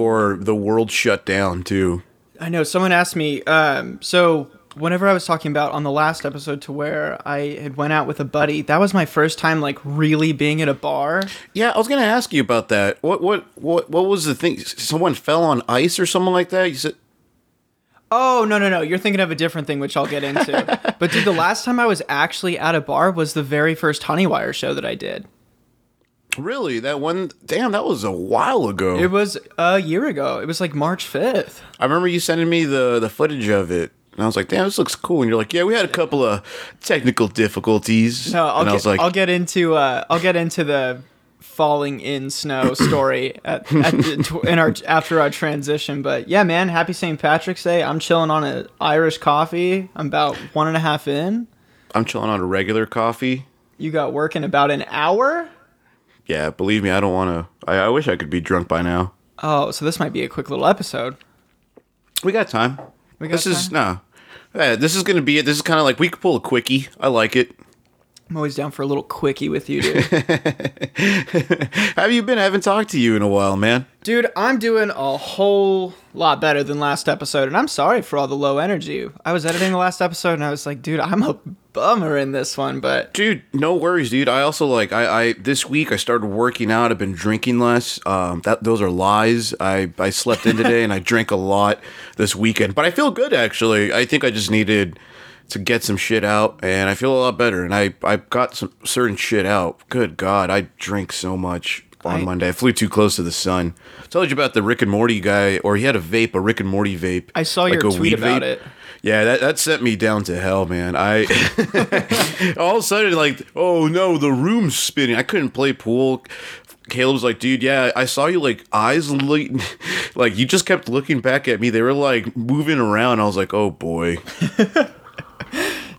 before the world shut down, too. I know someone asked me. Um, so whenever I was talking about on the last episode to where I had went out with a buddy, that was my first time like really being at a bar. Yeah, I was gonna ask you about that. What what what what was the thing? Someone fell on ice or something like that? You said Oh no no no! You're thinking of a different thing, which I'll get into. but dude, the last time I was actually at a bar was the very first Honeywire show that I did. Really that one? Damn, that was a while ago. It was a year ago. It was like March fifth. I remember you sending me the the footage of it, and I was like, "Damn, this looks cool." And you're like, "Yeah, we had a couple of technical difficulties." No, I'll and get, I was like, I'll get into uh, I'll get into the falling in snow story at, at the, in our after our transition. But yeah, man, happy St. Patrick's Day. I'm chilling on an Irish coffee. I'm about one and a half in. "I'm chilling on a regular coffee." You got work in about an hour. Yeah, believe me, I don't want to. I, I wish I could be drunk by now. Oh, so this might be a quick little episode. We got time. We got this is no. Yeah, this is gonna be it. This is kind of like we could pull a quickie. I like it. I'm always down for a little quickie with you, dude. How have you been? I haven't talked to you in a while, man. dude, I'm doing a whole lot better than last episode, and I'm sorry for all the low energy. I was editing the last episode, and I was like, dude, I'm a bummer in this one, but Dude, no worries, dude. I also like I, I this week I started working out. I've been drinking less. Um, that those are lies. I I slept in today and I drank a lot this weekend, but I feel good actually. I think I just needed to get some shit out, and I feel a lot better. And I I got some certain shit out. Good God, I drink so much on I- Monday. I flew too close to the sun. I told you about the Rick and Morty guy, or he had a vape, a Rick and Morty vape. I saw your a tweet about vape. it. Yeah, that, that sent me down to hell, man. I all of a sudden like, oh no, the room's spinning. I couldn't play pool. Caleb's like, dude, yeah, I saw you like eyes look, like you just kept looking back at me. They were like moving around. I was like, oh boy.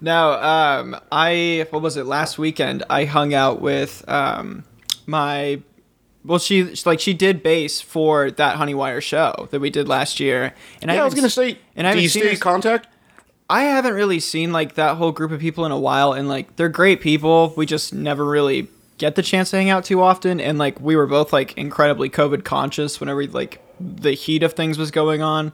No, um, I what was it last weekend? I hung out with um, my well, she like she did bass for that Honeywire show that we did last year, and Yeah, I was gonna say, and I do you stay in contact? I haven't really seen like that whole group of people in a while, and like they're great people. We just never really get the chance to hang out too often, and like we were both like incredibly COVID conscious whenever like the heat of things was going on.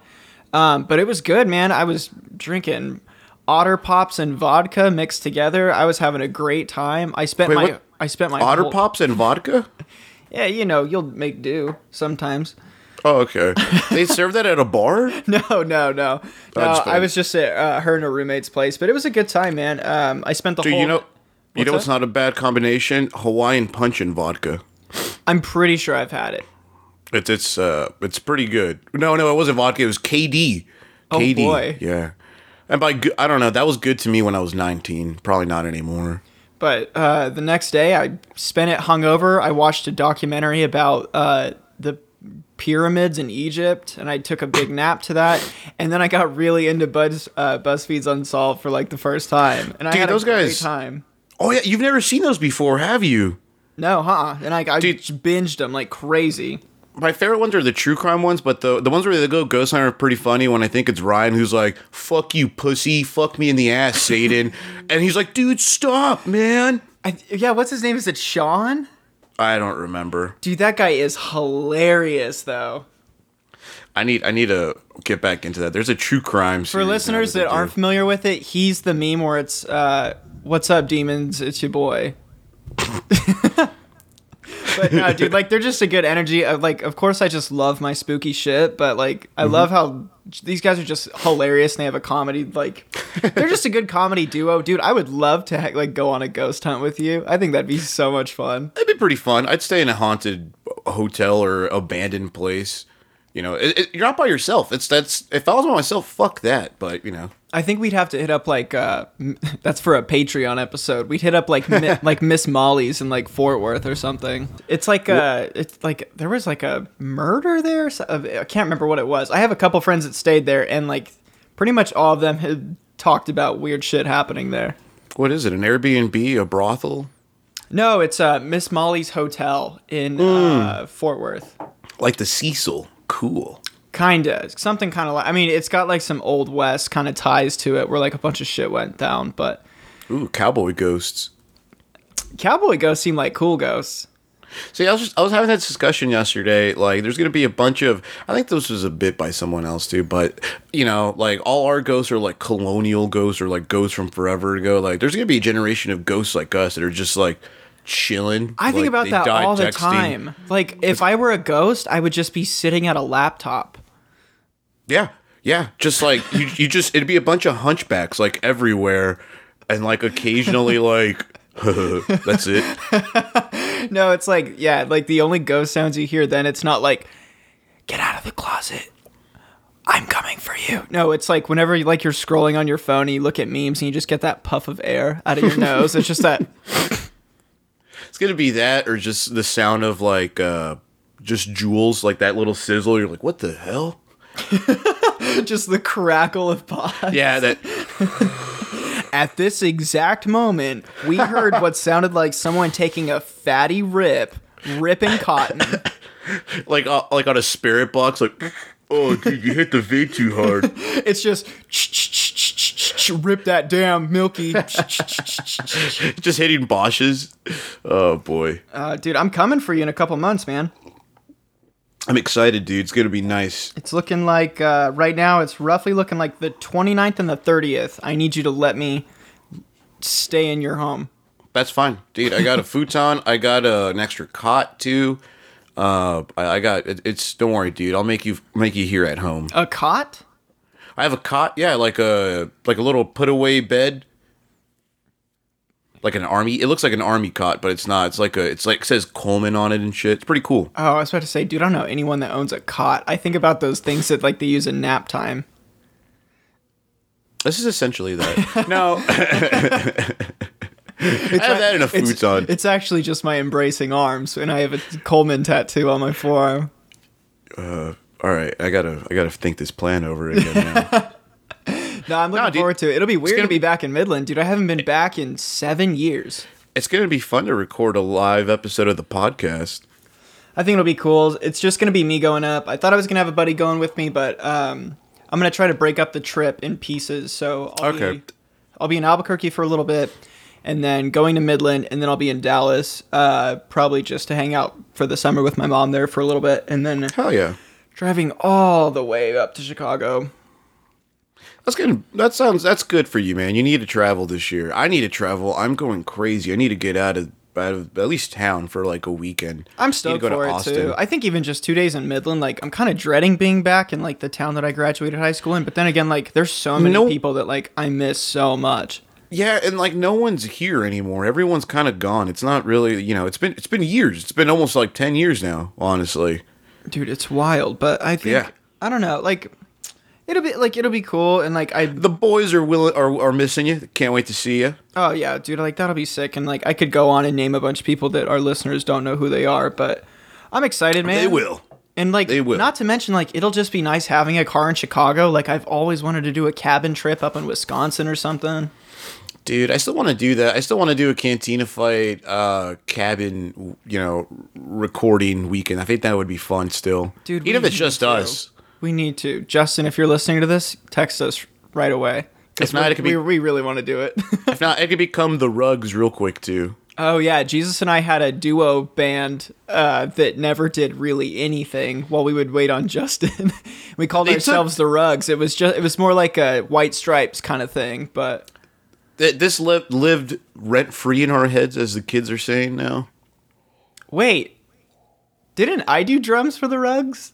Um, but it was good, man. I was drinking otter pops and vodka mixed together. I was having a great time. I spent Wait, my what? I spent my Otter whole- pops and vodka? Yeah, you know, you'll make do sometimes. Oh, okay. they serve that at a bar? No, no, no. No, I was just at uh, her and her roommate's place, but it was a good time, man. Um, I spent the Dude, whole. you know, you know, it's not a bad combination. Hawaiian punch and vodka. I'm pretty sure I've had it. It's it's uh it's pretty good. No, no, it wasn't vodka. It was KD. Oh, KD. boy. Yeah. And by good, I don't know. That was good to me when I was 19. Probably not anymore. But uh, the next day, I spent it hungover. I watched a documentary about uh, the pyramids in Egypt, and I took a big nap to that. And then I got really into Buzz uh, BuzzFeed's Unsolved for like the first time, and I Dude, had those a great guys- time. Oh yeah, you've never seen those before, have you? No, huh? And I, I Dude. binged them like crazy. My favorite ones are the true crime ones, but the the ones where they go ghost hunter are pretty funny. When I think it's Ryan who's like, "Fuck you, pussy, fuck me in the ass, Satan," and he's like, "Dude, stop, man." I, yeah, what's his name? Is it Sean? I don't remember. Dude, that guy is hilarious, though. I need I need to get back into that. There's a true crime For listeners that aren't familiar with it, he's the meme where it's uh, "What's up, demons? It's your boy." But no, dude, like they're just a good energy. Of, like, of course, I just love my spooky shit, but like, I mm-hmm. love how these guys are just hilarious and they have a comedy. Like, they're just a good comedy duo, dude. I would love to ha- like go on a ghost hunt with you. I think that'd be so much fun. That'd be pretty fun. I'd stay in a haunted hotel or abandoned place. You know, it, it- you're not by yourself. It's that's if I was by myself, fuck that. But you know, I think we'd have to hit up like uh, m- that's for a Patreon episode. We'd hit up like mi- like Miss Molly's in like Fort Worth or something. It's like uh, it's like there was like a murder there. So- I can't remember what it was. I have a couple friends that stayed there, and like pretty much all of them had talked about weird shit happening there. what is it? An Airbnb, a brothel, No, it's uh, Miss Molly's Hotel in uh, Fort Worth. like the Cecil. Cool. Kinda something kind of like. I mean, it's got like some old west kind of ties to it, where like a bunch of shit went down. But Ooh, cowboy ghosts. cowboy ghosts seem like cool ghosts. See, I was just, I was having that discussion yesterday. Like, there's gonna be a bunch of. I think this was a bit by someone else too, but you know, like all our ghosts are like colonial ghosts or like ghosts from forever ago. Like, there's gonna be a generation of ghosts like us that are just like chilling. I think Like, about that all the texting. time. Like, if I were a ghost, I would just be sitting at a laptop. Yeah, yeah. Just like you, you just it'd be a bunch of hunchbacks like everywhere, and like occasionally like. That's it. No, it's like yeah, like the only ghost sounds you hear. Then it's not like, get out of the closet. I'm coming for you. No, it's like whenever you like you're scrolling on your phone and you look at memes and you just get that puff of air out of your nose. It's just that It's gonna be that, or just the sound of like uh just Juuls, like that little sizzle. You're like, what the hell? just the crackle of pot. Yeah, that. At this exact moment, we heard what sounded like someone taking a fatty rip, ripping cotton. like uh, like on a spirit box, like. Oh, dude, you hit the V too hard. It's just rip that damn milky. just hitting Bosches. Oh boy, Uh, dude, I'm coming for you in a couple months, man. I'm excited, dude. It's gonna be nice. It's looking like uh, right now. It's roughly looking like the 29th and the 30th. I need you to let me stay in your home. That's fine, dude. I got a futon. I got uh, an extra cot too. Uh, I, I got it, it's. Don't worry, dude. I'll make you make you here at home. A cot? I have a cot. Yeah, like a like a little put away bed. Like an army. It looks like an army cot, but it's not. It's like a. It's like says Coleman on it and shit. It's pretty cool. Oh, I was about to say, dude, I don't know anyone that owns a cot. I think about those things that like they use in nap time. This is essentially that. no, I have that in a It's, futon. it's actually just my embracing arms, and I have a Coleman tattoo on my forearm. Uh, All right, I gotta I gotta think this plan over again now. No, I'm looking dude, forward to it. It'll be weird gonna to be be- back in Midland, dude. I haven't been back in seven years. it's gonna be fun to record a live episode of the podcast. I think it'll be cool. It's just gonna be me going up. I thought I was gonna have a buddy going with me, but um, I'm gonna try to break up the trip in pieces. So I'll Okay. be, I'll be in Albuquerque for a little bit, and then going to Midland, and then I'll be in Dallas, uh, probably just to hang out for the summer with my mom there for a little bit, and then Hell yeah. Driving all the way up to Chicago. That's good. That sounds. That's good for you, man. You need to travel this year. I need to travel. I'm going crazy. I need to get out of out of at least town for like a weekend. I'm Need to stoked go to for it Austin. too. I think even just two days in Midland, like I'm kind of dreading being back in like the town that I graduated high school in. But then again, like there's so many No- people that like I miss so much. Yeah, and like no one's here anymore. Everyone's kind of gone. It's not really, you know, it's been it's been years. It's been almost like 10 years now, honestly. Dude it's wild but i think Yeah. i don't know like it'll be like it'll be cool and like i The boys are willing are, are missing you. Can't wait to see you. oh yeah dude like that'll be sick and like i could go on and name a bunch of people that our listeners don't know who they are but i'm excited man They will. and like They will. not to mention like it'll just be nice having a car in chicago like i've always wanted to do a cabin trip up in wisconsin or something Dude, I still want to do that. I still want to do a Cantina fight uh cabin, you know, recording weekend. I think that would be fun still. Dude, even if it's just to. us. we need to justin if you're listening to this text us right away If not, we- it could be- we, we really want to do it If not, it could become the rugs real quick too. Oh yeah, Jesus and I had a duo band uh, that never did really anything while we would wait on Justin. we called ourselves the Rugs. It was just it was more like a White Stripes kind of thing, but Th- This lived lived rent free in our heads, as the kids are saying now. wait, didn't I do drums for the Rugs?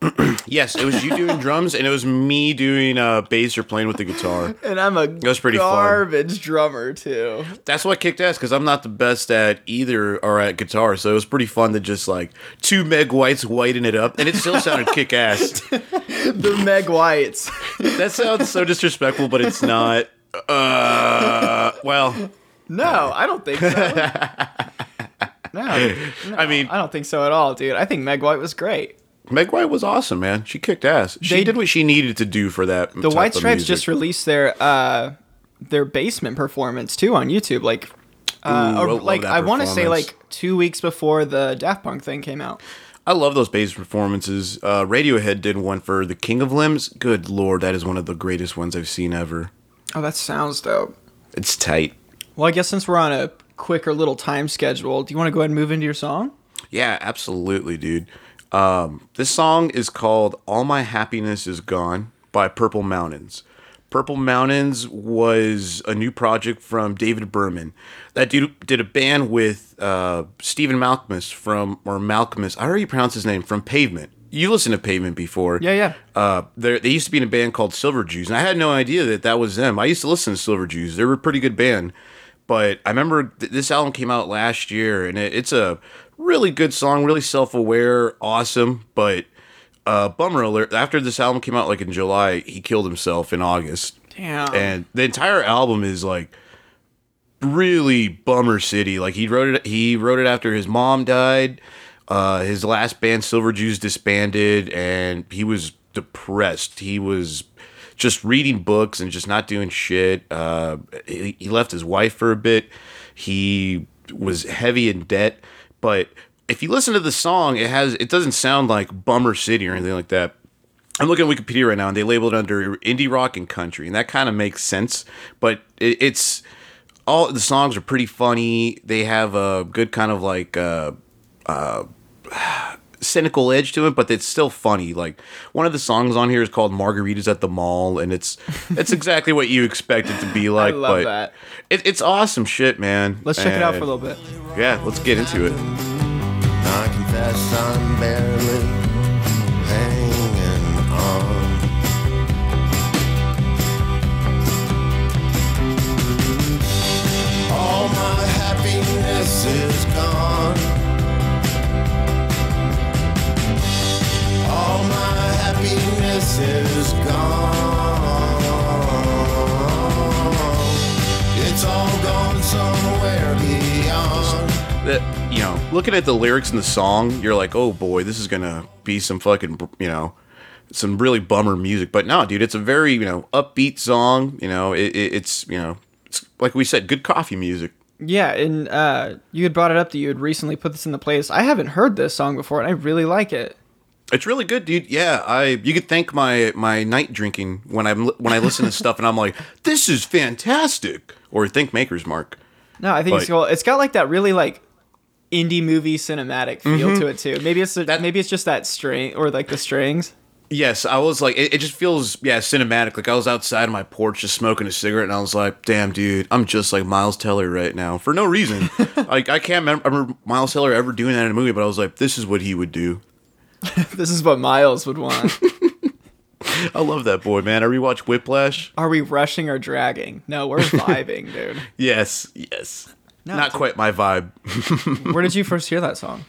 Yes, it was you doing drums, and it was me doing uh, bass or playing with the guitar. And I'm a was pretty fun. garbage drummer too. That's what kicked ass because I'm not the best at either or at guitar, so it was pretty fun to just like two Meg Whites whiten it up, and it still sounded kick ass. The Meg Whites. That sounds so disrespectful, but it's not. Uh, well, no, I don't think so. no, I mean, I don't think so at all, dude. I think Meg White was great. Meg White was awesome, man. She kicked ass. She They- did what she needed to do for that. The White Stripes just released their uh their basement performance too on YouTube. Like, uh, Ooh, or, like I want to say like two weeks before the Daft Punk thing came out. I love those bass performances. Uh, Radiohead did one for The King of Limbs. Good lord, that is one of the greatest ones I've seen ever. Oh, that sounds dope. It's tight. Well, I guess since we're on a quicker little time schedule, do you want to go ahead and move into your song? Yeah, absolutely, dude. Um, this song is called All My Happiness Is Gone by Purple Mountains. Purple Mountains was a new project from David Berman. That dude did a band with uh, Stephen Malcolmus from, or Malcolmus, I already pronounce his name, from Pavement. You listened to Pavement before. Yeah, yeah. Uh, they they used to be in a band called Silver Jews, and I had no idea that that was them. I used to listen to Silver Jews; they were a pretty good band. But I remember th- this album came out last year, and it, it's a really good song, really self aware, awesome. But uh, bummer alert! After this album came out, like in July, he killed himself in August, Damn. and the entire album is like really bummer city. Like he wrote it, he wrote it after his mom died. Uh, his last band, Silver Jews, disbanded, and he was depressed. He was just reading books and just not doing shit. Uh, he, he left his wife for a bit. He was heavy in debt, but if you listen to the song, it has it doesn't sound like Bummer City or anything like that. I'm looking at Wikipedia right now, and they labeled it under indie rock and country, and that kind of makes sense. But it, it's all the songs are pretty funny. They have a good kind of like uh, uh, cynical edge to it, but it's still funny. Like one of the songs on here is called "Margaritas at the Mall," and it's it's exactly what you expect it to be like. I love but that. It, it's awesome shit, man. Let's check it out for a little bit. Yeah, let's get into it. Is gone. It's all gone somewhere beyond. that you know, looking at the lyrics in the song, you're like, oh boy, this is gonna be some fucking, you know, some really bummer music. But no, dude, it's a very you know upbeat song. You know, it, it, it's you know, it's like we said, good coffee music. Yeah, and uh, you had brought it up that you had recently put this in the playlist. I haven't heard this song before, and I really like it. It's really good, dude. Yeah, I you could thank my my night drinking when I'm when I listen to stuff and I'm like, this is fantastic, or thank Maker's Mark. No, I think it's cool. It's got like that really like indie movie cinematic feel Mm-hmm. to it too. Maybe it's the, That- maybe it's just that string or like the strings. Yes, I was like, it, it just feels, yeah, cinematic. Like I was outside on my porch just smoking a cigarette, and I was like, damn, dude, I'm just like Miles Teller right now for no reason. like I can't remember, remember Miles Teller ever doing that in a movie, but I was like, this is what he would do. this is what Miles would want. I love that boy, man. I rewatched Whiplash. Are we rushing or dragging? No, we're vibing, dude. Yes, yes. No, Not quite my vibe. Where did you first hear that song?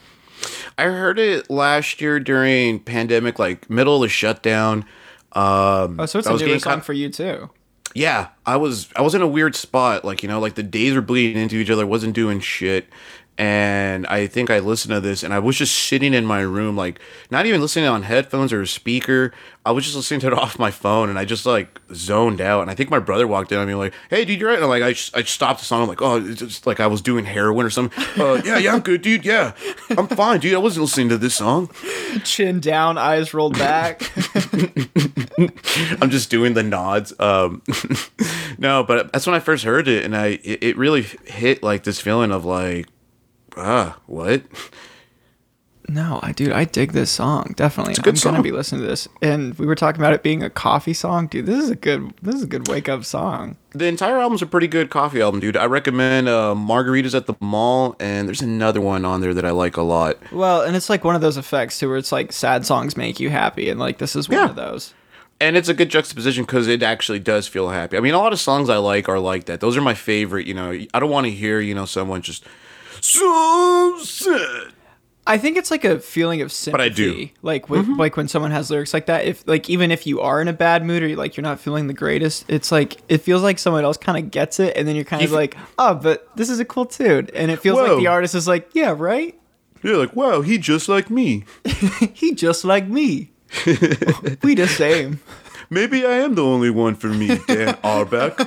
I heard it last year during pandemic, like middle of the shutdown. Um, Oh, so it's I a newer song for you too. yeah i was i was in a weird spot like you know like the days were bleeding into each other wasn't doing shit and i think i listened to this and i was just sitting in my room like not even listening on headphones or a speaker. I was just listening to it off my phone and i just like zoned out. And i think my brother walked in on me like hey dude you're right. And I'm like i, just, I stopped the song. I'm like oh it's just like i was doing heroin or something. Uh, yeah yeah i'm good dude. Yeah i'm fine dude. I wasn't listening to this song. Chin down, eyes rolled back. I'm just doing the nods. Um, no, but that's when I first heard it, and I it, it really hit like this feeling of like, ah, what? no, I dude, I dig this song. Definitely. a good I'm gonna be listening to this. And we were talking about it being a coffee song. Dude, this is a good this is a good wake up song. The entire album's a pretty good coffee album, dude. I recommend uh, Margaritas at the Mall, and there's another one on there that I like a lot. Well, and it's like one of those effects too where it's like sad songs make you happy and like this is one Yeah. of those. And it's a good juxtaposition because it actually does feel happy. I mean, a lot of songs I like are like that. Those are my favorite. You know, I don't want to hear you know someone just so sad. I think it's like a feeling of sympathy. I do. Mm-hmm. Like when someone has lyrics like that, if like even if you are in a bad mood or you like you're not feeling the greatest, it's like it feels like someone else kind of gets it, and then you're kind of like, oh, but this is a cool tune, and it feels like the artist is like, yeah, right. You're like, wow, he just like me. He just like me. we the same. Maybe I am the only one for me, Dan Arbeck.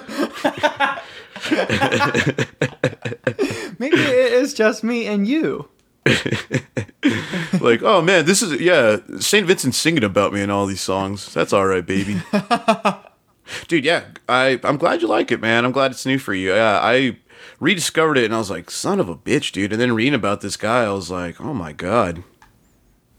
Maybe it is just me and you. like, oh man, this is yeah, Saint Vincent's singing about me in all these songs. That's all right, baby. Dude, yeah, I I'm glad you like it, man. I'm glad it's new for you. Yeah, I rediscovered it and I was like, son of a bitch, dude. And then reading about this guy, I was like, oh my god.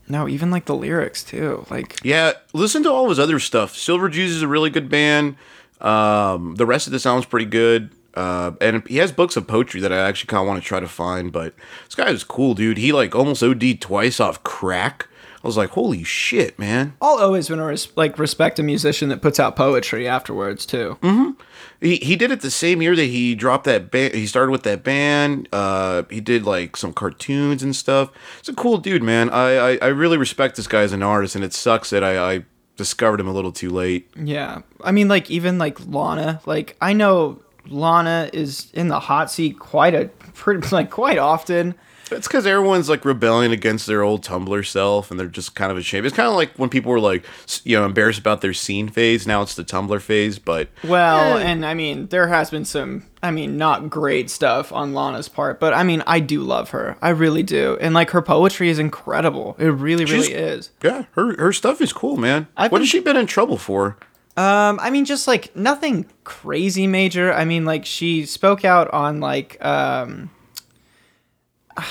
No, even like the lyrics too. Like Yeah, listen to all his other stuff. Silver Jews is a really good band. Um, the rest of the sounds pretty good. Uh, and he has books of poetry that I actually kind of want to try to find. But this guy is cool, dude. He like almost OD'd twice off crack. I was like, holy shit, man. I'll always want to res- like respect a musician that puts out poetry afterwards too. Mm-hmm. He he did it the same year that he dropped that band. He started with that band. Uh, he did like some cartoons and stuff. It's a cool dude, man. I I, I really respect this guy as an artist, and it sucks that I, I discovered him a little too late. Yeah. I mean like even like Lana, like I know Lana is in the hot seat quite a pretty like quite often. It's because everyone's like rebelling against their old Tumblr self, and they're just kind of ashamed. It's kind of like when people were like, you know, embarrassed about their scene phase. Now it's the Tumblr phase, but Well, and I mean there has been some I mean not great stuff on Lana's part, but I mean I do love her. I really do. And like her poetry is incredible. It really really is. yeah, her her stuff is cool, man. I've what been- has she been in trouble for? Um, I mean, just like nothing crazy major. I mean, like she spoke out on like um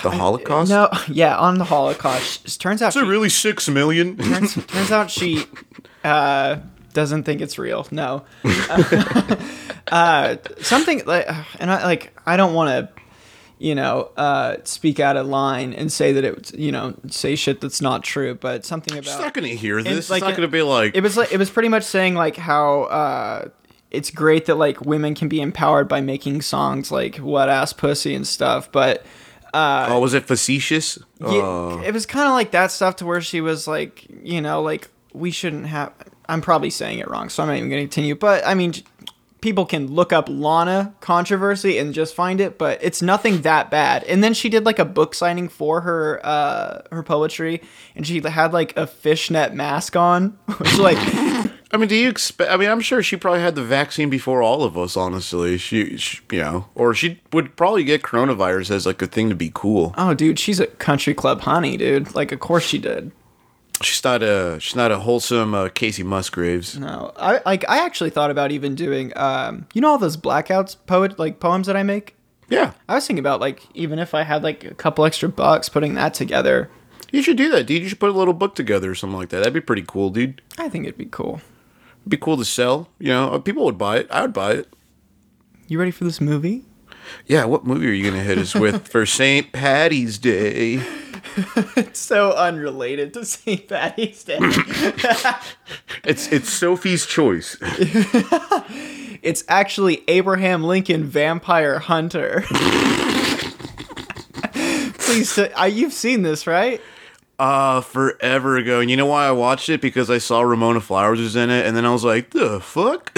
The Holocaust? no, yeah, on the Holocaust. It turns out Is it she, really six million? turns, turns out she uh doesn't think it's real. No, uh, something like, and I like I don't want to. You know, uh, speak out of line and say that it, you know, say shit that's not true, but something about She's not gonna hear this. It's, like not gonna be like. it was like it was pretty much saying like how uh it's great that like women can be empowered by making songs like wet ass pussy and stuff but oh, was it facetious? yeah, Oh. it was kind of like that stuff to where she was like you know like we shouldn't have i'm probably saying it wrong so i'm not even going to continue but i mean people can look up lana controversy and just find it but it's nothing that bad and then she did like a book signing for her uh her poetry and she had like a fishnet mask on which like I mean, do you expect? I mean, I'm sure she probably had the vaccine before all of us. Honestly, she, she, you know, or she would probably get coronavirus as like a thing to be cool. Oh, dude, she's a country club honey, dude. Like, of course she did. She's not a she's not a wholesome uh, Kacey Musgraves. No, I like. I actually thought about even doing. Um, you know all those blackouts poet like poems that I make. Yeah, I was thinking about like even if I had like a couple extra bucks, putting that together. you should do that, dude. You should put a little book together or something like that. That'd be pretty cool, dude. I think it'd be cool. It'd be cool to sell. You know, uh, people would buy it. I would buy it. You ready for this movie? Yeah, what movie are you gonna hit us with for St. Patty's Day? It's so unrelated to St. Patty's Day. It's it's Sophie's Choice. it's actually Abraham Lincoln Vampire Hunter. Please, say- uh, you've seen this, right? Uh, forever ago. And you know why I watched it? Because I saw Ramona Flowers was in it, and then I was like, the fuck?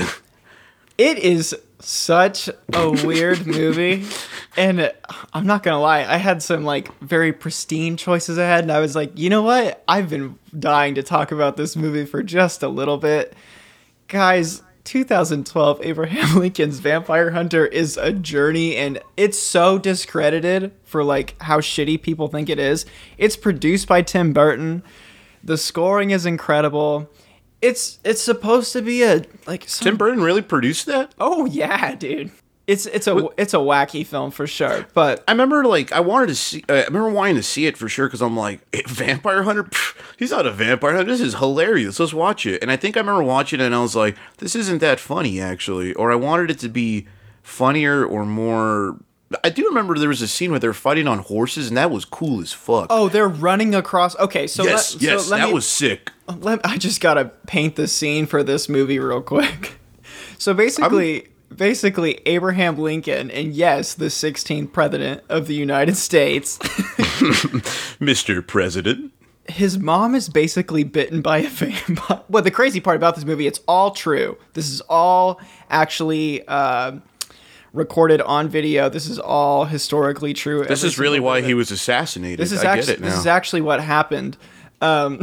It is such a weird movie. And I'm not gonna lie, I had some like very pristine choices ahead, and I was like, you know what? I've been dying to talk about this movie for just a little bit. Guys, 2012 Abraham Lincoln's Vampire Hunter is a journey, and it's so discredited for like how shitty people think it is. It's produced by Tim Burton. The scoring is incredible. It's it's supposed to be a like some Tim Burton really produced that? Oh yeah, dude. It's it's a it's a wacky film for sure, but I remember, like, I wanted to see. Uh, I remember wanting to see it for sure because I'm like, "Eh, Vampire Hunter. Pff, he's not a vampire hunter. This is hilarious. Let's watch it. And I think I remember watching it, and I was like, this isn't that funny actually. Or I wanted it to be funnier or more. I do remember there was a scene where they're fighting on horses, and that was cool as fuck. oh, they're running across. Okay, so yes, let, yes, so that me, was sick. Let, I just gotta paint the scene for this movie real quick. So basically, basically Abraham Lincoln, and yes, the 16th president of the United States. Mr. President. his mom is basically bitten by a vampire. Well, the crazy part about this movie, it's all true. This is all actually uh, recorded on video. This is all historically true. This is really why he was assassinated. This is I actually get it now. this is actually what happened. Um,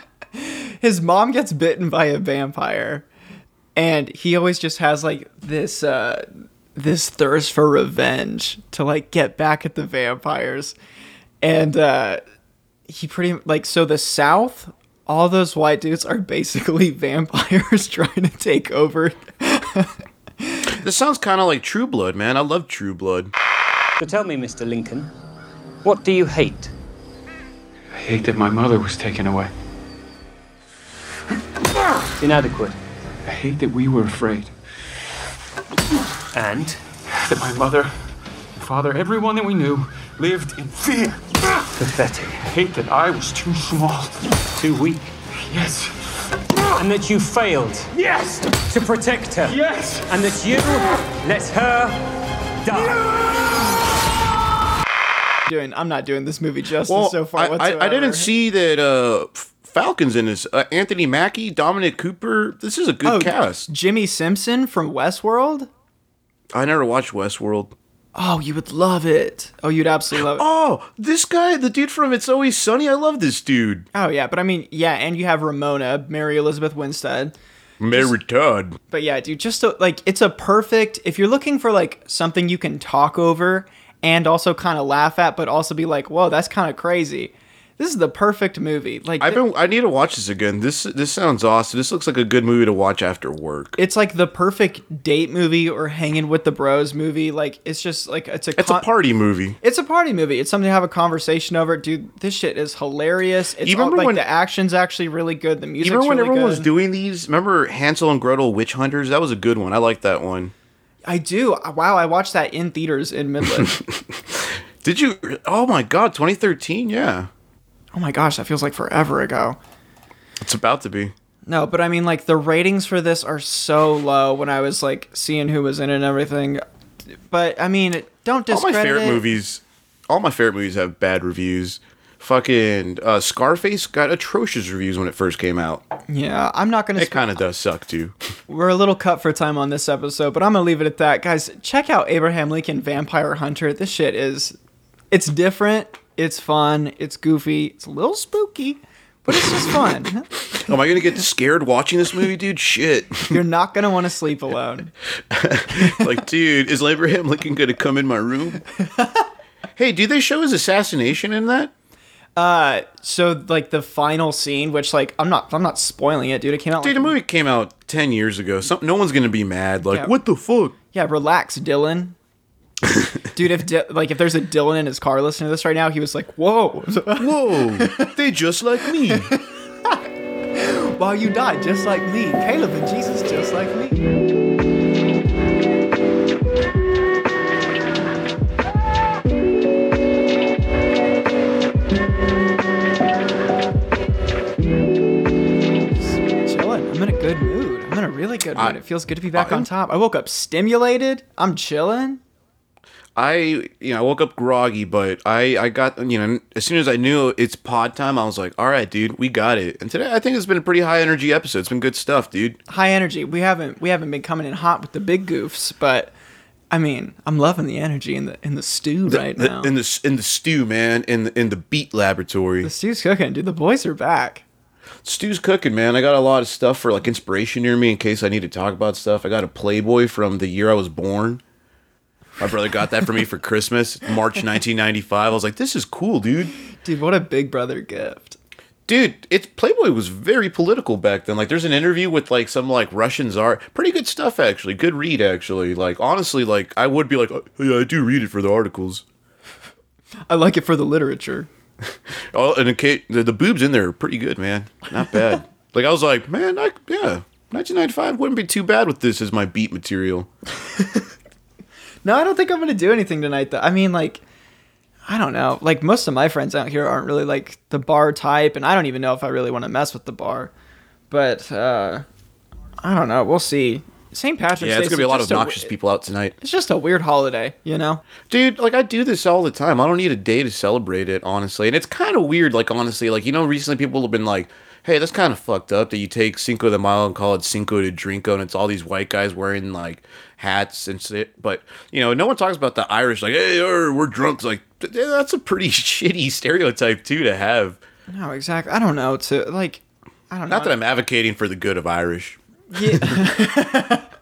his mom gets bitten by a vampire, and he always just has like this uh, this thirst for revenge to like get back at the vampires. and uh, he pretty like so the South. All those white dudes are basically vampires trying to take over. This sounds kind of like True Blood, man. I love True Blood. So tell me, Mr. Lincoln, what do you hate? I hate that my mother was taken away. Inadequate. I hate that we were afraid. And That my mother, and father, everyone that we knew lived in fear. pathetic. I hate that I was too small. Too weak. Yes. And that you failed Yes. to protect her. Yes. And that you let her die. Doing, I'm not doing this movie justice Well, so far I, whatsoever. I, I didn't see that uh, Falcons in this. Uh, Anthony Mackie, Dominic Cooper. This is a good Oh, cast. Jimmy Simpson from Westworld. I never watched Westworld. Oh, you would love it. Oh, you'd absolutely love it. Oh, this guy, the dude from It's Always Sunny. I love this dude. Oh yeah, but I mean, yeah, and you have Ramona, Mary Elizabeth Winstead. Mary Todd. But yeah, dude, just a, like it's a perfect if you're looking for like something you can talk over and also kind of laugh at, but also be like, whoa, that's kind of crazy. This is the perfect movie. Like I've been. I need to watch this again. This this sounds awesome. This looks like a good movie to watch after work. it's like the perfect date movie or hanging with the bros movie. Like it's just like it's a It's a party movie. It's a party movie. It's something to have a conversation over. Dude, this shit is hilarious. It's You all, remember like when- the action's actually really good. The music. remember when really everyone good. was doing these? Remember Hansel and Gretel Witch Hunters? That was a good one. I like that one. I do. Uh, wow, I watched that in theaters in Midland. Did you? Oh my god, 2013. Yeah, oh my gosh, that feels like forever ago. it's about to be. No, but I mean, like the ratings for this are so low when I was like seeing who was in it and everything. But I mean, don't discredit. All my favorite it. movies. All my favorite movies have bad reviews. Fucking uh, Scarface got atrocious reviews when it first came out. Yeah, I'm not gonna. It Sp- kind of does suck too. we're a little cut for time on this episode, but I'm gonna leave it at that, guys. Check out Abraham Lincoln Vampire Hunter. This shit is, it's different. It's fun. It's goofy. It's a little spooky, but it's just fun. Am I gonna get scared watching this movie, dude? Shit. You're not gonna want to sleep alone. like, dude, is Abraham Lincoln gonna come in my room? hey, do they show his assassination in that? Uh, so like the final scene, which like I'm not, I'm not spoiling it, dude. It came out. Dude, like, the movie came out ten years ago. Some, no one's gonna be mad. Like, Yeah. what the fuck? Yeah, relax, Dylan. Dude, if Di- like if there's a Dylan in his car listening to this right now, he was like, "Whoa, Whoa, they just like me. wow, you died just like me, Caleb and Jesus just like me." Chilling. I'm in a good mood. I'm in a really good mood. I- it feels good to be back I- on top. I woke up stimulated. I'm chilling. I, you know, I woke up groggy, but I, I got, you know, as soon as I knew it's pod time, I was like, all right, dude, we got it. And today, I think it's been a pretty high energy episode. It's been good stuff, dude. high energy. We haven't we haven't been coming in hot with the big goofs, but I mean, I'm loving the energy in the in the stew right The- now. in the in the stew, man, in the in the beat laboratory. the stew's cooking, dude. The boys are back. Stew's cooking, man. I got a lot of stuff for like inspiration near me in case I need to talk about stuff. I got a Playboy from the year I was born. My brother got that for me for Christmas, March 1995. I was like, "This is cool, dude." Dude, what a big brother gift. Dude, it's Playboy was very political back then. Like, there's an interview with like some like Russian czar. Pretty good stuff, actually. Good read, actually. Like, honestly, like I would be like, oh, yeah, I do read it for the articles. I like it for the literature. Oh, and the, the the boobs in there are pretty good, man. Not bad. like I was like, man, I, yeah, 1995 wouldn't be too bad with this as my beat material. No, I don't think I'm gonna do anything tonight though. I mean like I don't know. Like most of my friends out here aren't really like the bar type, and I don't even know if I really want to mess with the bar. But uh I don't know. We'll see. St. Patrick's Yeah, it's gonna be a lot of obnoxious w- people out tonight, It's just a weird holiday, you know. dude. Like I do this all the time. I don't need a day to celebrate it, honestly. And it's kind of weird, like honestly, like you know, recently people have been like, "Hey, that's kind of fucked up that you take Cinco de Mayo and call it Cinco de Drinko, and it's all these white guys wearing like hats and shit." But you know, no one talks about the Irish, like, "Hey, er, we're drunks." Like that's a pretty shitty stereotype too to have. No, exactly. I don't know. To like, I don't know. Not that I'm advocating for the good of Irish. Yeah.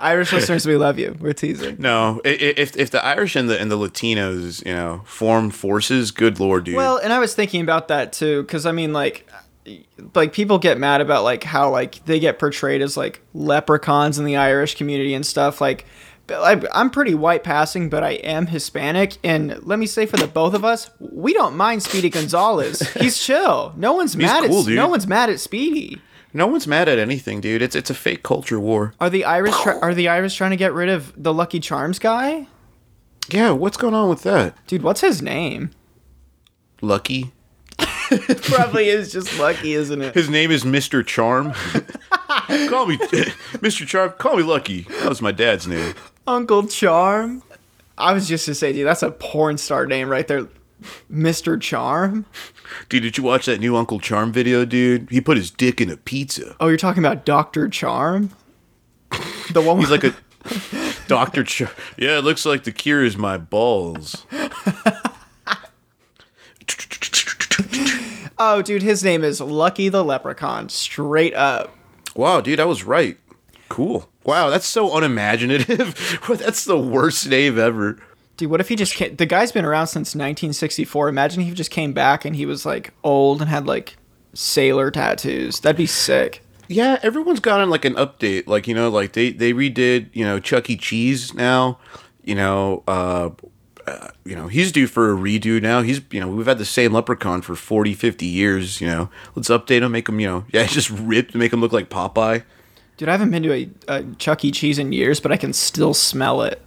Irish listeners, we love you. We're teasing. No, if if the Irish and the and the Latinos, you know, form forces, good lord, dude. Well, and I was thinking about that too, because I mean, like, like people get mad about like how like they get portrayed as like leprechauns in the Irish community and stuff. Like, I'm pretty white passing, but I am Hispanic, and let me say for the both of us, we don't mind Speedy Gonzalez. He's chill. No one's mad cool, at dude. no one's mad at Speedy. No one's mad at anything, dude. It's it's a fake culture war. Are the Irish try- are the Irish trying to get rid of the Lucky Charms guy? Yeah, what's going on with that? Dude, what's his name? Lucky. Probably is just Lucky, isn't it? His name is Mr. Charm. call me Mr. Charm. Call me Lucky. That was my dad's name. Uncle Charm. I was just to say, dude, that's a porn star name right there. Mr. Charm? Dude, did you watch that new Uncle Charm video, dude? He put his dick in a pizza. Oh, you're talking about Dr. Charm? The one He's like a Dr. Charm. Yeah, it looks like the cure is my balls. Oh, dude, his name is Lucky the Leprechaun. Straight up. Wow, dude, I was right. Cool. Wow, that's so unimaginative. that's the worst name ever. Dude, what if he just came, the guy's been around since 1964. Imagine he just came back and he was like old and had like sailor tattoos. That'd be sick. Yeah, everyone's gotten like an update. Like, you know, like they, they redid, you know, Chuck E. Cheese now. You know, uh, uh, you know, he's due for a redo now. He's, you know, we've had the same leprechaun for 40, 50 years, you know. Let's update him, make him, you know, yeah, just ripped, make him look like Popeye. Dude, I haven't been to a, a Chuck E. Cheese in years, but I can still smell it.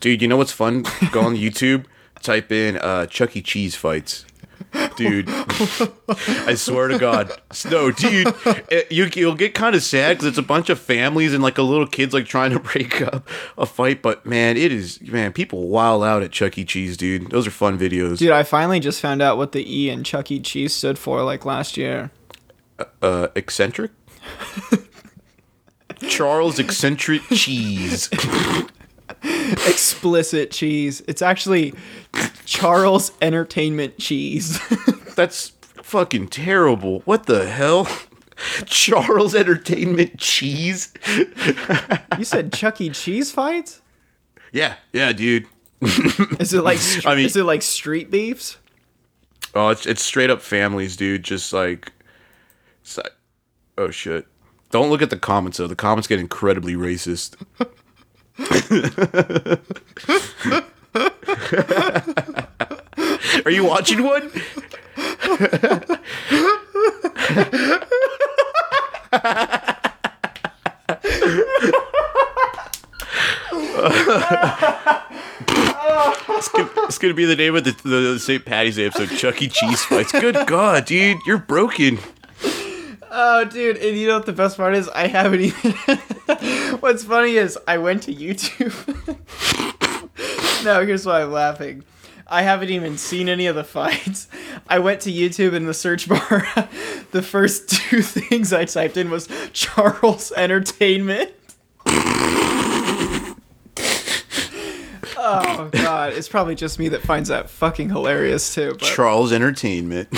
Dude, you know what's fun? Go on YouTube, type in uh, Chuck E. Cheese fights. Dude, I swear to God, no, dude, it, you you'll get kind of sad because it's a bunch of families and like a little kids like trying to break up a fight. But man, it is man, people wild out at Chuck E. Cheese, dude. Those are fun videos. Dude, I finally just found out what the E in Chuck E. Cheese stood for like last year. Uh, eccentric. Charles eccentric cheese. Explicit cheese. It's actually Charles Entertainment Cheese. That's fucking terrible. What the hell? Charles Entertainment cheese. you said Chuck E. Cheese fights? Yeah, yeah, dude. Is it like I mean- is it like street beefs? Oh, it's it's straight up families, dude. Just like, like- oh shit. Don't look at the comments though. The comments get incredibly racist. Are you watching one? It's gonna, be the name of the, the St. Patty's episode, Chuck E. Cheese fights. Good God, dude, you're broken. Oh, dude, and you know what the best part is? I haven't even. What's funny is I went to YouTube. no, here's why I'm laughing. I haven't even seen any of the fights. I went to YouTube in the search bar. the first two things I typed in was Charles Entertainment. oh god, it's probably just me that finds that fucking hilarious too. But Charles Entertainment.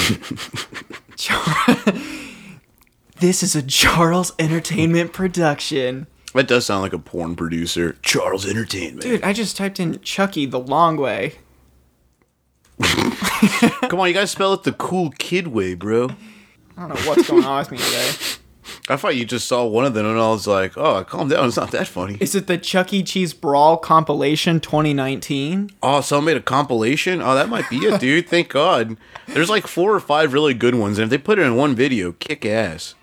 This is a Charles Entertainment production. that does sound like a porn producer. Charles Entertainment. Dude, I just typed in Chucky the long way. Come on, you gotta spell it the cool kid way, bro. I don't know what's going on with me today. I thought you just saw one of them and I was like, oh, calm down. It's not that funny. Is it the Chuck E. Cheese Brawl compilation 2019? Oh, someone made a compilation? Oh, that might be it, dude. Thank God. There's like four or five really good ones. And if they put it in one video, kick ass.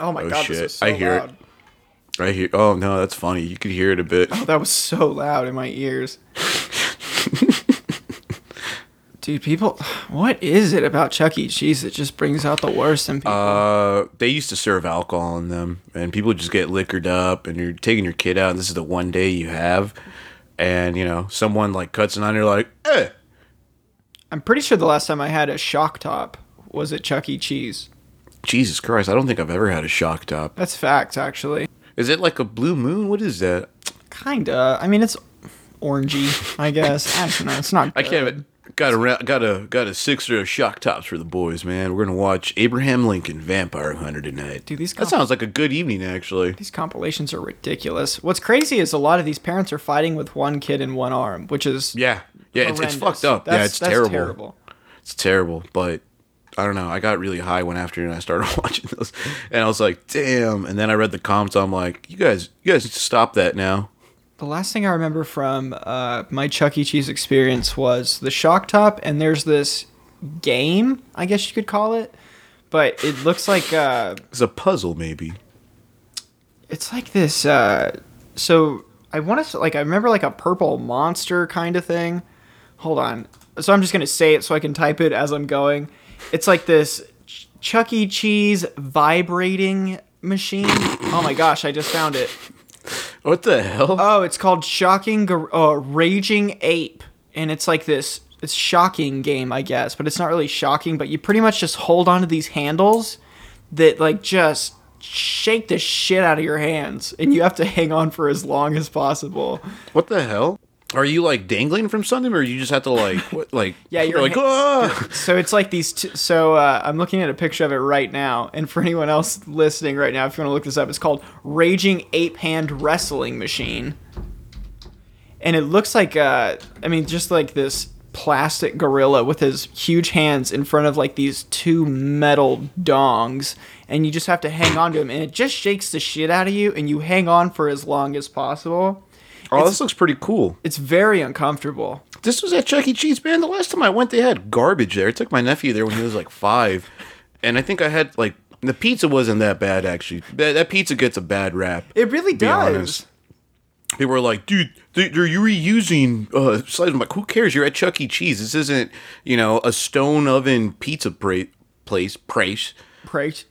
Oh my Oh, god, shit. this is so I hear it. loud. Right here. Oh, no, that's funny. You could hear it a bit. Oh, that was so loud in my ears. Dude, people, what is it about Chuck E. Cheese that just brings out the worst in people? Uh, they used to serve alcohol in them, and people just get liquored up, and you're taking your kid out, and this is the one day you have, and you know, someone like cuts it on, you're like, eh. I'm pretty sure the last time I had a shock top was at Chuck E. Cheese. Jesus Christ, I don't think I've ever had a shock top. That's facts, actually. Is it like a blue moon? What is that? Kinda. I mean, it's orangey, I guess. I don't know. It's not. I can't. Got a got a got a sixer of shock tops for the boys, man. We're gonna watch Abraham Lincoln Vampire Hunter tonight. Dude, these that sounds like a good evening, actually. These compilations are ridiculous. What's crazy is a lot of these parents are fighting with one kid in one arm, which is Yeah, yeah, it's, it's fucked up. yeah, it's that's terrible. terrible. It's terrible, but I don't know. I got really high one afternoon. I started watching those, and I was like, "Damn!" And then I read the comments. I'm like, "You guys, you guys need to stop that now." The last thing I remember from uh, my Chuck E. Cheese experience was the shock top, and there's this game, I guess you could call it, but it looks like uh, It's a puzzle, maybe. it's like this. Uh, so I want to like I remember like a purple monster kind of thing. Hold on. So I'm just gonna say it so I can type it as I'm going. It's like this Ch- Chuck E. Cheese vibrating machine. Oh my gosh! I just found it. What the hell? Oh, it's called Shocking uh, Raging Ape, and it's like this. It's shocking game, I guess, but it's not really shocking. But you pretty much just hold onto these handles that like just shake the shit out of your hands, and you have to hang on for as long as possible. what the hell? Are you like dangling from something, or you just have to like what? Like Yeah, you're like ha- ah! So it's like these. T- so uh, I'm looking at a picture of it right now, and for anyone else listening right now, if you want to look this up, it's called Raging Ape Hand Wrestling Machine, and it looks like uh, I mean, just like this plastic gorilla with his huge hands in front of like these two metal dongs, and you just have to hang on to him, and it just shakes the shit out of you, and you hang on for as long as possible. Oh, this looks pretty cool. It's very uncomfortable. This was at Chuck E. Cheese, man. The last time I went, they had garbage there. I took my nephew there when he was like five, and I think I had like the pizza wasn't that bad actually. That, that pizza gets a bad rap. It really does. honest. People were like, dude, they- they're you reusing uh, slices. I'm like, who cares? You're at Chuck E. Cheese. This isn't, you know, a stone oven pizza pra- place. Price. Price.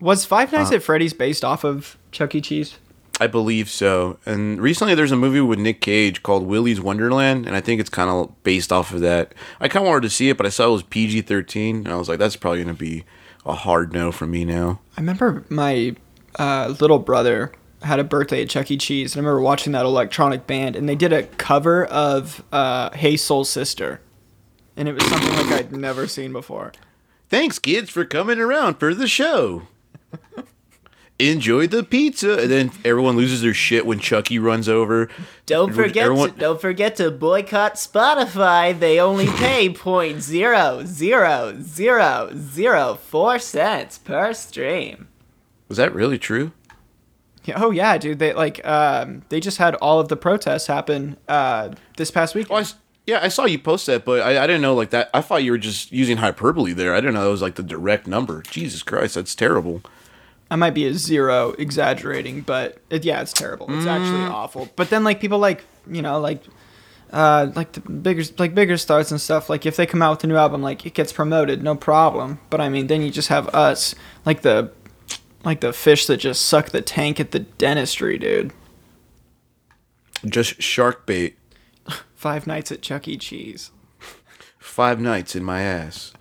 Was Five Nights Uh. at Freddy's based off of Chuck E. Cheese? I believe so. And recently there's a movie with Nic Cage called Willy's Wonderland, and I think it's kind of based off of that. I kind of wanted to see it, but I saw it was PG 13, and I was like, that's probably going to be a hard no for me now. I remember my uh, little brother had a birthday at Chuck E. Cheese, and I remember watching that electronic band, and they did a cover of uh, "Hey Soul Sister," and it was something like I'd never seen before. Thanks, kids, for coming around for the show. Enjoy the pizza, and then everyone loses their shit when Chucky runs over. Don't Everyone- forget everyone- to don't forget to boycott Spotify. They only pay point zero zero zero zero four cents per stream. Was that really true? Oh yeah, dude. They like um, they just had all of the protests happen uh, this past week. Oh, I s yeah, I saw you post that, but I, I didn't know like that. I thought you were just using hyperbole there. I didn't know that was like the direct number. Jesus Christ, that's terrible. I might be a zero exaggerating, but it, yeah, it's terrible. It's actually awful. But then like people like you know like uh like the bigger like bigger stars and stuff like if they come out with a new album like it gets promoted no problem. But I mean then you just have us like the like the fish that just suck the tank at the dentistry, dude. Just shark bait. Five nights at Chuck E. Cheese. Five nights in my ass.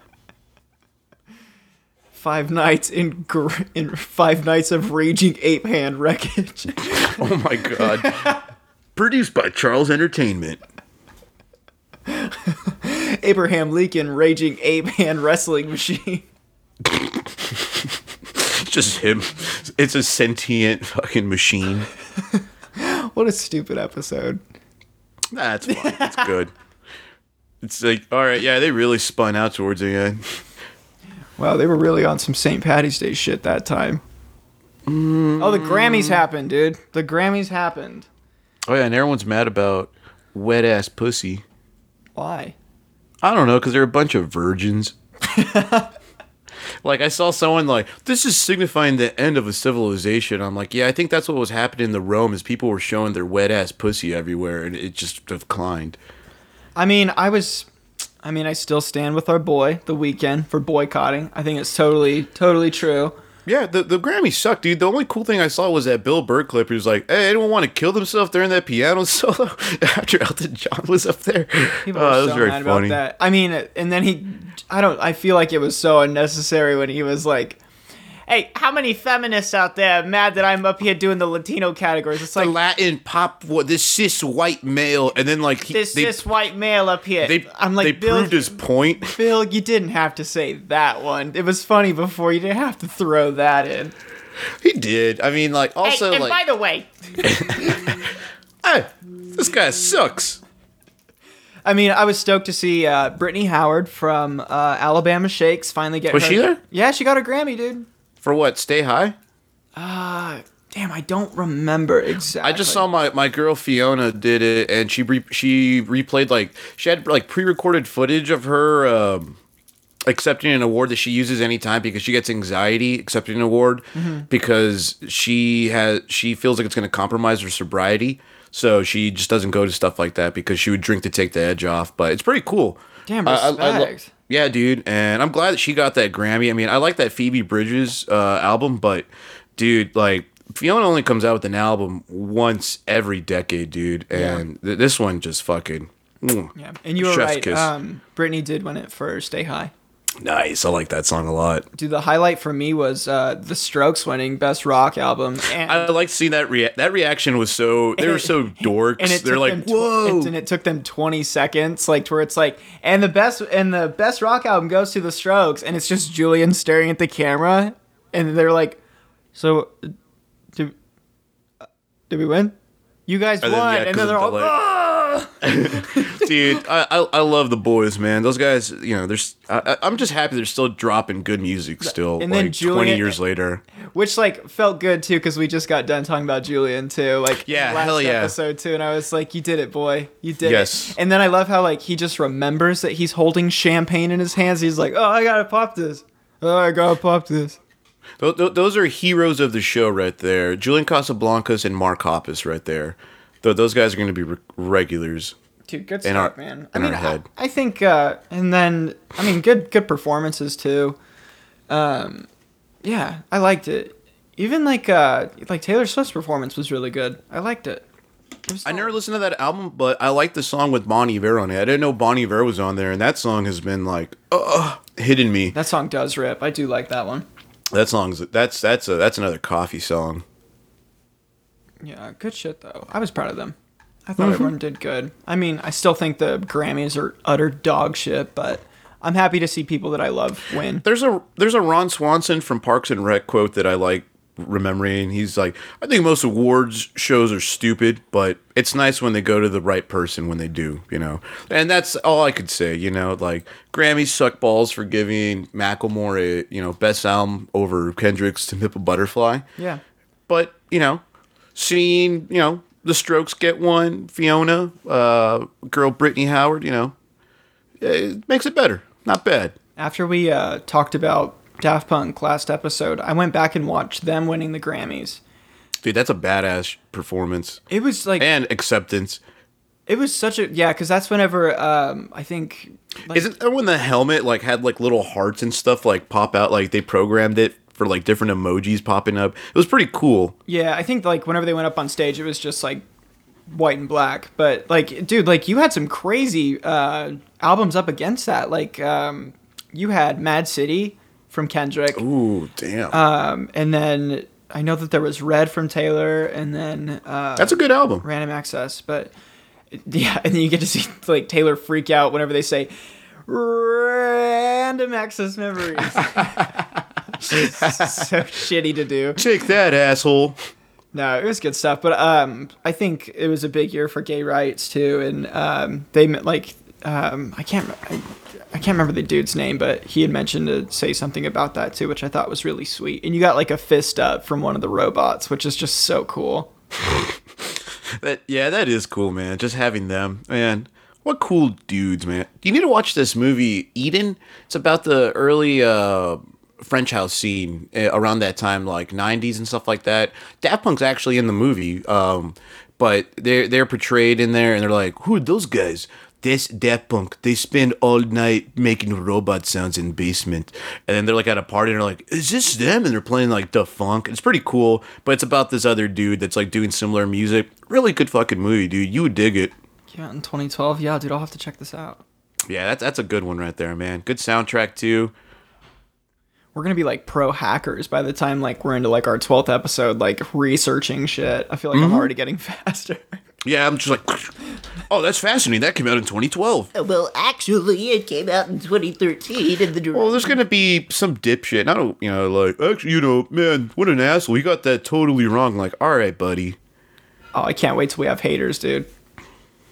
Five nights in gr- in five nights of raging ape hand wreckage. Oh my god. Produced by Charles Entertainment. Abraham Lincoln raging ape hand wrestling machine. Just him. It's a sentient fucking machine. What a stupid episode. That's fine. It's good. It's like, all right, yeah, they really spun out towards the end. Wow, they were really on some St. Patty's Day shit that time. Mm. Oh, the Grammys happened, dude. The Grammys happened. Oh yeah, and everyone's mad about wet ass pussy. Why? I don't know, because they're a bunch of virgins. like I saw someone like this is signifying the end of a civilization. I'm like, yeah, I think that's what was happening in the Rome is people were showing their wet ass pussy everywhere, and it just declined. I mean, I was. I mean, I still stand with our boy, The Weeknd, for boycotting. I think it's totally, totally true. Yeah, the the Grammys sucked, dude. The only cool thing I saw was that Bill Burr clip. He was like, "Hey, anyone want to kill themselves during that piano solo after Elton John was up there?" People oh, were that was so very mad funny. about that. I mean, and then he, I don't, I feel like it was so unnecessary when he was like, hey, how many feminists out there are mad that I'm up here doing the Latino categories? It's The like Latin pop, what this cis white male, and then like he, this they, cis white male up here. they, I'm like they Bill, proved his point. Bill, you didn't have to say that one. It was funny before. You didn't have to throw that in. He did. I mean, like also hey, and like, by the way, hey, this guy sucks. I mean, I was stoked to see uh, Brittany Howard from uh, Alabama Shakes finally get. Was her- she there? Yeah, she got a Grammy, dude. For what? Stay high. Uh, Damn, I don't remember exactly. I just saw my, my girl Fiona did it, and she re- she replayed like she had like pre recorded footage of her um, accepting an award that she uses anytime because she gets anxiety accepting an award because she has she feels like it's going to compromise her sobriety, so she just doesn't go to stuff like that because she would drink to take the edge off. But it's pretty cool. Damn, I- I- I lo- yeah, dude, and I'm glad that she got that Grammy. I mean, I like that Phoebe Bridgers uh, album, but dude, like Fiona only comes out with an album once every decade, dude, and th- this one just fucking mm, Yeah, and you were right. kiss. Um, Brittany did win it for Stay High. Nice. I like that song a lot. Dude, the highlight for me was uh, The Strokes winning Best Rock Album. And, I like seeing that rea- that reaction was so they were so dorks. and They're like, tw- whoa. and it took them 20 seconds like to where it's like and the best and the best rock album goes to the strokes and it's just julian staring at the camera and they're like so uh, did, uh, did we win you guys And then, won yeah, and then they're all delay. "Ah!" dude I, I i love the boys man those guys you know there's I, i'm just happy they're still dropping good music still And then like 20 years later which like felt good too because we just got done talking about julian too like Yeah, last hell yeah. episode too and i was like you did it boy you did Yes. it and then i love how like he just remembers that he's holding champagne in his hands he's like oh i gotta pop this oh i gotta pop this Th- th- those are heroes of the show right there. Julian Casablancas and Mark Hoppus right there. Th- those guys are going to be re- regulars. Dude, good in stuff, our- man. I mean. I, I think, uh, and then I mean, good good performances too. Um, yeah, I liked it. Even like uh, like Taylor Swift's performance was really good. I liked it. It I never listened to that album, but I like the song with Bon Iver on it. I didn't know Bon Iver was on there, and that song has been like, uh, hitting me. That song does rip. I do like that one. That song's that's that's a that's another coffee song. Yeah, good shit though. I was proud of them. I thought Mm-hmm. everyone did good. I mean, I still think the Grammys are utter dog shit, but I'm happy to see people that I love win. There's a there's a Ron Swanson from Parks and Rec quote that I like remembering. He's like, I think most awards shows are stupid, but it's nice when they go to the right person when they do, you know. And that's all I could say, you know. Like Grammys suck balls for giving Macklemore a you know best album over Kendrick's "To Pimp a Butterfly," Yeah. but you know, seeing you know the Strokes get one, Fiona, uh, girl Brittany Howard, you know, it makes it better. Not bad. After we uh, talked about Daft Punk last episode, I went back and watched them winning the Grammys. Dude, that's a badass performance It was like and acceptance. it was such a yeah, because that's whenever um, I think like, Isn't that when the helmet like had like little hearts and stuff like pop out? Like they programmed it for like different emojis popping up. It was pretty cool. yeah, I think like whenever they went up on stage, it was just like white and black. But like, dude, like you had some crazy uh, albums up against that. Like um, you had Mad City from Kendrick, Ooh, damn. um, and then I know that there was Red from Taylor, and then uh, that's a good album. random access but yeah and then you get to see like taylor freak out whenever they say random access memories so shitty to do Take that, asshole. no it was good stuff but um i think it was a big year for gay rights too and um they like um i can't I, I can't remember the dude's name, but he had mentioned to say something about that too, which I thought was really sweet. And you got like a fist up from one of the robots, which is just so cool. That yeah, that is cool, man. Just having them, man. What cool dudes, man. You need to watch this movie, Eden. It's about the early uh, French house scene uh, around that time, like '90s and stuff like that. Daft Punk's actually in the movie, um, but they're they're portrayed in there, and they're like, "Who are those guys?" This Daft Punk. They spend all night making robot sounds in basement, and then they're like at a party, and they're like, "Is this them?" And they're playing like the funk. It's pretty cool, but it's about this other dude that's like doing similar music. Really good fucking movie, dude. You would dig it. Yeah, in 2012. Yeah, dude, I'll have to check this out. Yeah, that's that's a good one right there, man. Good soundtrack too. We're gonna be like pro hackers by the time like we're into like our twelfth episode, like researching shit. I feel like I'm mm-hmm. already getting faster. Yeah, I'm just like, oh, that's fascinating. That came out in 2012. Uh, well, actually, it came out in 2013 in the Well, there's gonna be some dipshit. and I don't, you know, like actually, you know, man, what an asshole. You got that totally wrong. Like, all right, buddy. Oh, I can't wait till we have haters, dude.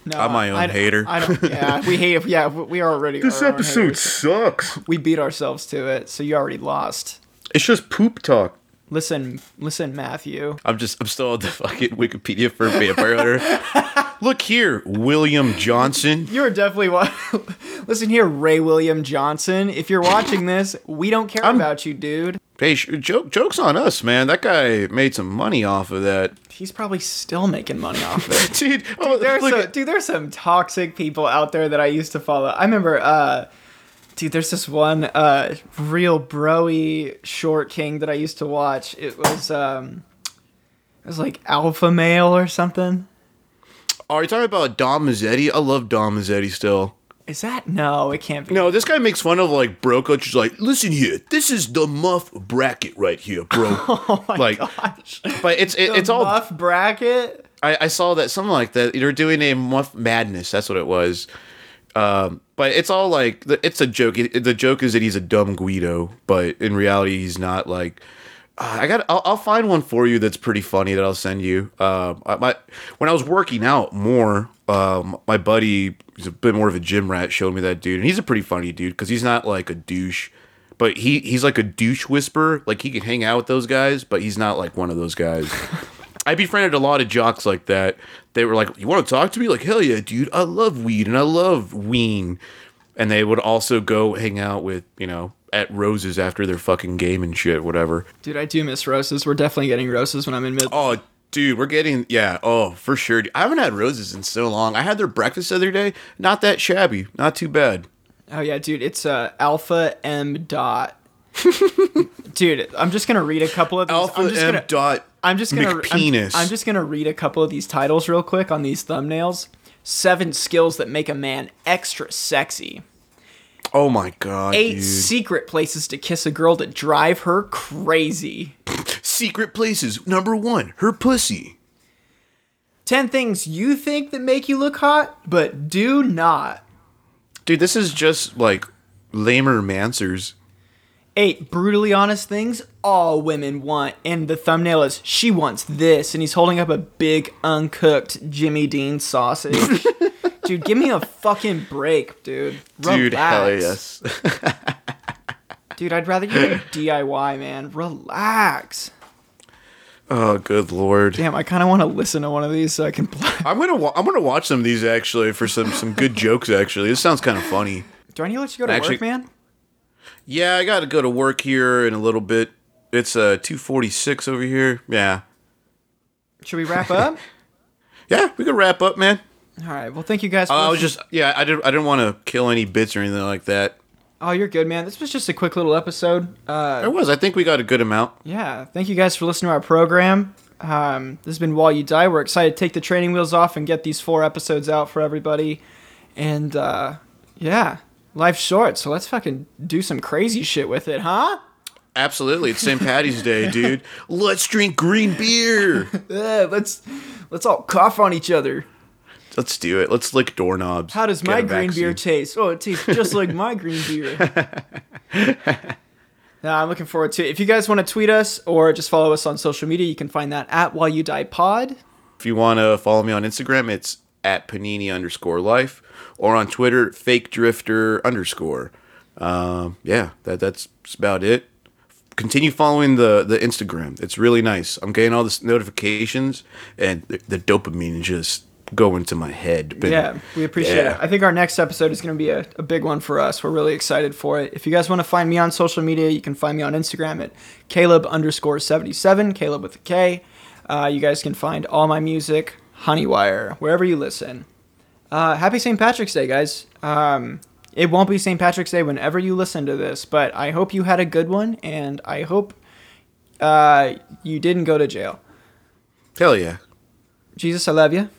No, I'm my own I- hater. I don't. Yeah, we hate. Yeah, we are already. This episode sucks. We beat ourselves to it, so you already lost. It's just poop talk. Listen, listen, Matthew. I'm just, I'm still on the fucking Wikipedia for Vampire Hunter. Look here, William Johnson. You are definitely wa- Listen here, Ray William Johnson. If you're watching this, we don't care about you, dude. Hey, joke, joke's on us, man. That guy made some money off of that. He's probably still making money off of it. Dude, oh, There's some, dude, there's some toxic people out there that I used to follow. I remember, uh, dude, there's this one uh, real broy short king that I used to watch. It was, um, it was like Alpha Male or something. Are you talking about Dom Mazzetti? I love Dom Mazzetti still. Is that no? It can't be. No, this guy makes fun of like bro coach. He's like, listen here, this is the muff bracket right here, bro. Oh my like, gosh. but it's it, The it's all. muff bracket. I, I saw that something like that. They're doing a muff madness. That's what it was. Um, but it's all like it's a joke. It, the joke is that he's a dumb Guido, but in reality, he's not. Like, I got. I'll, I'll find one for you that's pretty funny that I'll send you. Um, I, my when I was working out more, um, my buddy, who's a bit more of a gym rat, showed me that dude, and he's a pretty funny dude because he's not like a douche. But he, he's like a douche whisperer. Like he can hang out with those guys, but he's not like one of those guys. I befriended a lot of jocks like that. They were like, "You want to talk to me?" Like, "Hell yeah, dude! I love weed and I love ween." And they would also go hang out with you know at Roses after their fucking game and shit, whatever. Dude, I do miss roses. We're definitely getting roses when I'm in mid. Oh, dude, we're getting yeah. Oh, for sure. I haven't had Roses in so long. I had their breakfast the other day. Not that shabby. Not too bad. Oh yeah, dude, it's uh, Alpha M dot. dude, I'm just gonna read a couple of these. Alpha I'm just M gonna, dot. I'm just gonna. I'm, I'm just gonna read a couple of these titles real quick on these thumbnails. Seven skills that make a man extra sexy. Oh my god, Eight dude. secret places to kiss a girl to drive her crazy. Secret places. Number one, her pussy. Ten things you think that make you look hot, but do not. Dude, this is just like lamer mansers. Eight brutally honest things all women want, and the thumbnail is she wants this, and he's holding up a big uncooked Jimmy Dean sausage. dude, give me a fucking break, dude. Dude, hell Relax. yes. Dude, I'd rather you do DIY, man. Relax. Oh, good lord. Damn, I kind of want to listen to one of these so I can play. I'm gonna wa- I'm gonna watch some of these actually for some some good jokes. Actually, this sounds kind of funny. Do I need to let you go to Actually- work, man? Yeah, I got to go to work here in a little bit. It's uh 2:46 over here. Yeah, Should we wrap up? yeah, we can wrap up, man. All right. Well, thank you guys. For I was just yeah, I didn't I didn't want to kill any bits or anything like that. Oh, you're good, man. This was just a quick little episode. Uh, There was. I think we got a good amount. yeah. Thank you guys for listening to our program. Um, this has been While You Die. We're excited to take the training wheels off and get these four episodes out for everybody. And uh, yeah, life's short, so let's fucking do some crazy shit with it, huh? Absolutely, it's St. Patty's Day, dude. Let's drink green beer. Yeah, let's let's all cough on each other. Let's do it. Let's lick doorknobs. How does my green beer taste? Oh, it tastes just like my green beer. Nah, I'm looking forward to it. If you guys want to tweet us or just follow us on social media, you can find that at While You Die Pod. If you want to follow me on Instagram, it's at panini underscore life, or on Twitter, fake drifter underscore. Um, yeah, that that's about it. Continue following the the Instagram. It's really nice. I'm getting all the notifications, and the, the dopamine is just going into my head. Been- Yeah, we appreciate Yeah. it. I think our next episode is going to be a, a big one for us. We're really excited for it. If you guys want to find me on social media, you can find me on Instagram at Caleb underscore 77, Caleb with a K. Uh, you guys can find all my music, Honeywire, wherever you listen. Uh, happy St. Patrick's Day, guys. Um, it won't be St. Patrick's Day whenever you listen to this, but I hope you had a good one, and I hope uh, you didn't go to jail. Hell yeah. Jesus, I love you.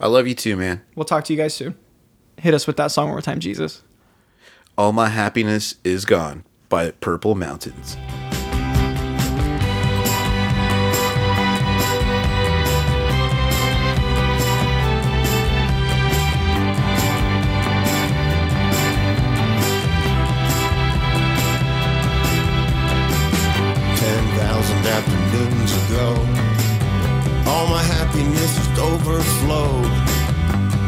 I love you too, man. We'll talk to you guys soon. Hit us with that song one more time, Jesus. All my happiness is gone. by Purple Mountains. Ten thousand afternoons ago, all my happiness just overflowed.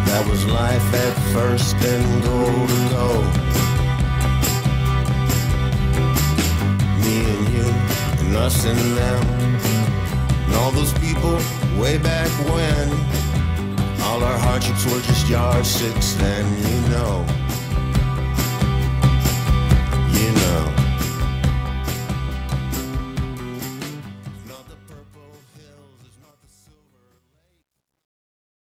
That was life at first and goal to go. Me and you and us and them. And all those people way back when. All our hardships were just yardsticks then, you know. You know.